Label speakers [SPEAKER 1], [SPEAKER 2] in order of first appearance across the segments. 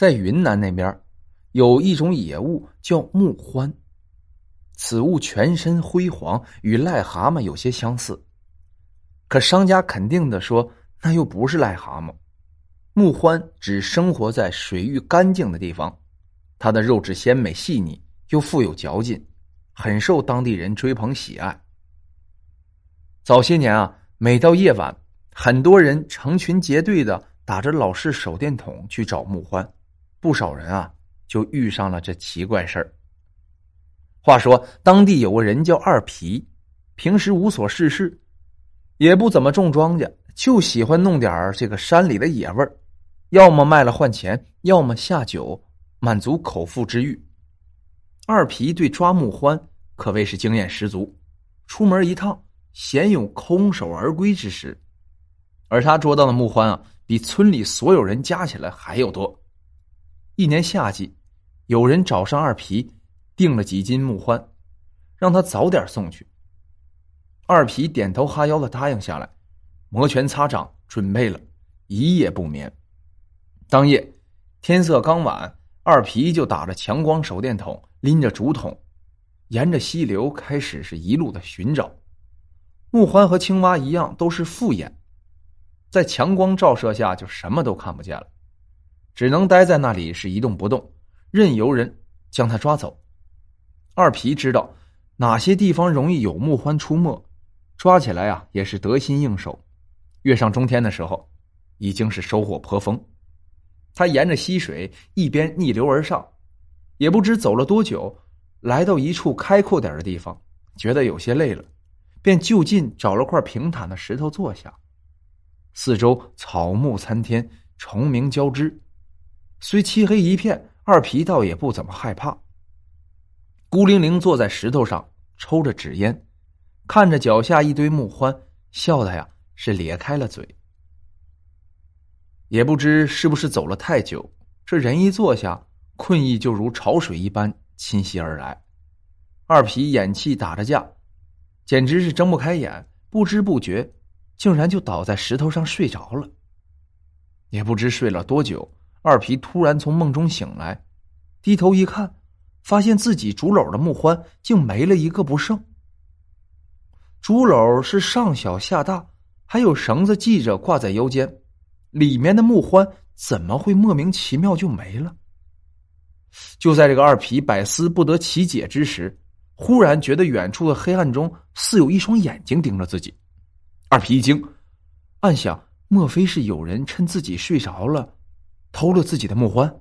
[SPEAKER 1] 在云南那边，有一种野物叫木獾，此物全身灰黄，与癞蛤蟆有些相似。可商家肯定的说，那又不是癞蛤蟆。木獾只生活在水域干净的地方，它的肉质鲜美细腻，又富有嚼劲，很受当地人追捧喜爱。早些年啊，每到夜晚，很多人成群结队的打着老式手电筒去找木獾，不少人啊就遇上了这奇怪事儿。话说，当地有个人叫二皮，平时无所事事，也不怎么种庄稼，就喜欢弄点这个山里的野味儿。要么卖了换钱，要么下酒，满足口腹之欲。二皮对抓木獾可谓是经验十足，出门一趟鲜有空手而归之时。而他捉到的木獾啊，比村里所有人加起来还要多。一年夏季，有人找上二皮，订了几斤木獾，让他早点送去。二皮点头哈腰的答应下来，摩拳擦掌准备了一夜不眠。当夜，天色刚晚，二皮就打着强光手电筒，拎着竹筒，沿着溪流开始是一路的寻找。木獾和青蛙一样，都是复眼，在强光照射下就什么都看不见了，只能待在那里是一动不动，任由人将它抓走。二皮知道哪些地方容易有木獾出没，抓起来啊也是得心应手。跃上中天的时候，已经是收获颇丰。他沿着溪水一边逆流而上，也不知走了多久，来到一处开阔点的地方，觉得有些累了，便就近找了块平坦的石头坐下。四周草木参天，虫鸣交织，虽漆黑一片，二皮倒也不怎么害怕。孤零零坐在石头上，抽着纸烟，看着脚下一堆木獾，笑的呀是咧开了嘴。也不知是不是走了太久，这人一坐下，困意就如潮水一般侵袭而来。二皮眼气打着架，简直是睁不开眼，不知不觉，竟然就倒在石头上睡着了。也不知睡了多久，二皮突然从梦中醒来，低头一看，发现自己竹篓的木獾竟没了一个不剩。竹篓是上小下大，还有绳子系着挂在腰间。里面的木獾怎么会莫名其妙就没了？就在这个二皮百思不得其解之时，忽然觉得远处的黑暗中似有一双眼睛盯着自己。二皮一惊，暗想：莫非是有人趁自己睡着了，偷了自己的木獾？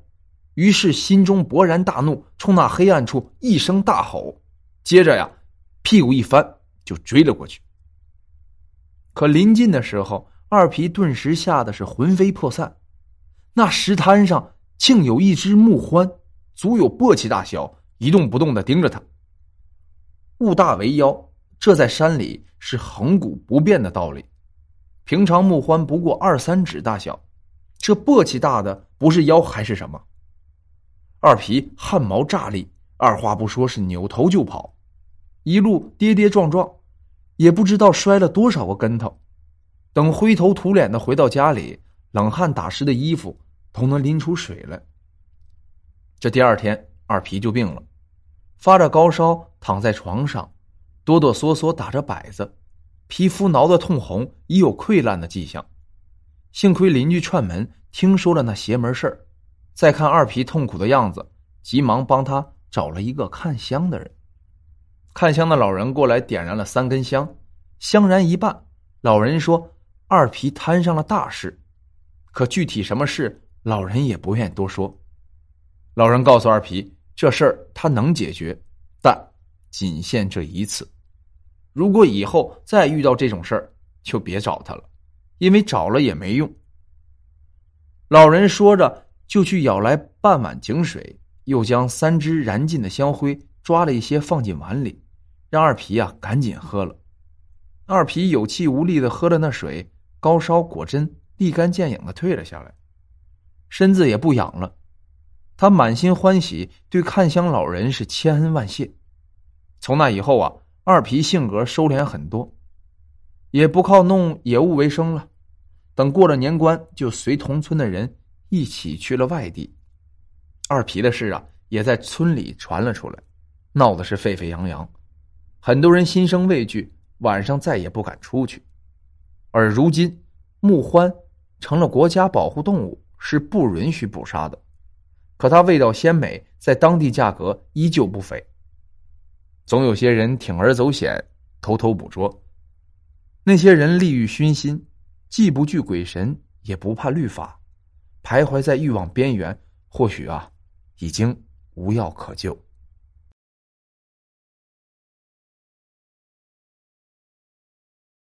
[SPEAKER 1] 于是心中勃然大怒，冲那黑暗处一声大吼，接着呀，屁股一翻就追了过去。可临近的时候，二皮顿时吓得是魂飞魄散，那石滩上竟有一只木獾，足有簸箕大小，一动不动的盯着他。物大为妖，这在山里是恒古不变的道理。平常木獾不过二三指大小，这簸箕大的不是妖还是什么？二皮汗毛炸立，二话不说是扭头就跑，一路跌跌撞撞，也不知道摔了多少个跟头。等灰头土脸的回到家里，冷汗打湿的衣服都能淋出水来。这第二天，二皮就病了，发着高烧，躺在床上，哆哆嗦嗦打着摆子，皮肤挠得通红，已有溃烂的迹象。幸亏邻居串门，听说了那邪门事儿，再看二皮痛苦的样子，急忙帮他找了一个看香的人。看香的老人过来点燃了三根香，香燃一半，老人说。二皮摊上了大事，可具体什么事，老人也不愿多说。老人告诉二皮，这事儿他能解决，但仅限这一次。如果以后再遇到这种事儿，就别找他了，因为找了也没用。老人说着，就去舀来半碗井水，又将三支燃尽的香灰抓了一些放进碗里，让二皮啊赶紧喝了。二皮有气无力的喝了那水。高烧果真立竿见影的退了下来，身子也不痒了。他满心欢喜，对看香老人是千恩万谢。从那以后啊，二皮性格收敛很多，也不靠弄野物为生了。等过了年关，就随同村的人一起去了外地，二皮的事啊，也在村里传了出来，闹得是沸沸扬扬，很多人心生畏惧，晚上再也不敢出去。而如今，木獾成了国家保护动物，是不允许捕杀的。可它味道鲜美，在当地价格依旧不菲。总有些人铤而走险，偷偷捕捉。那些人利欲熏心，既不惧鬼神，也不怕律法，徘徊在欲望边缘，或许啊，已经无药可救。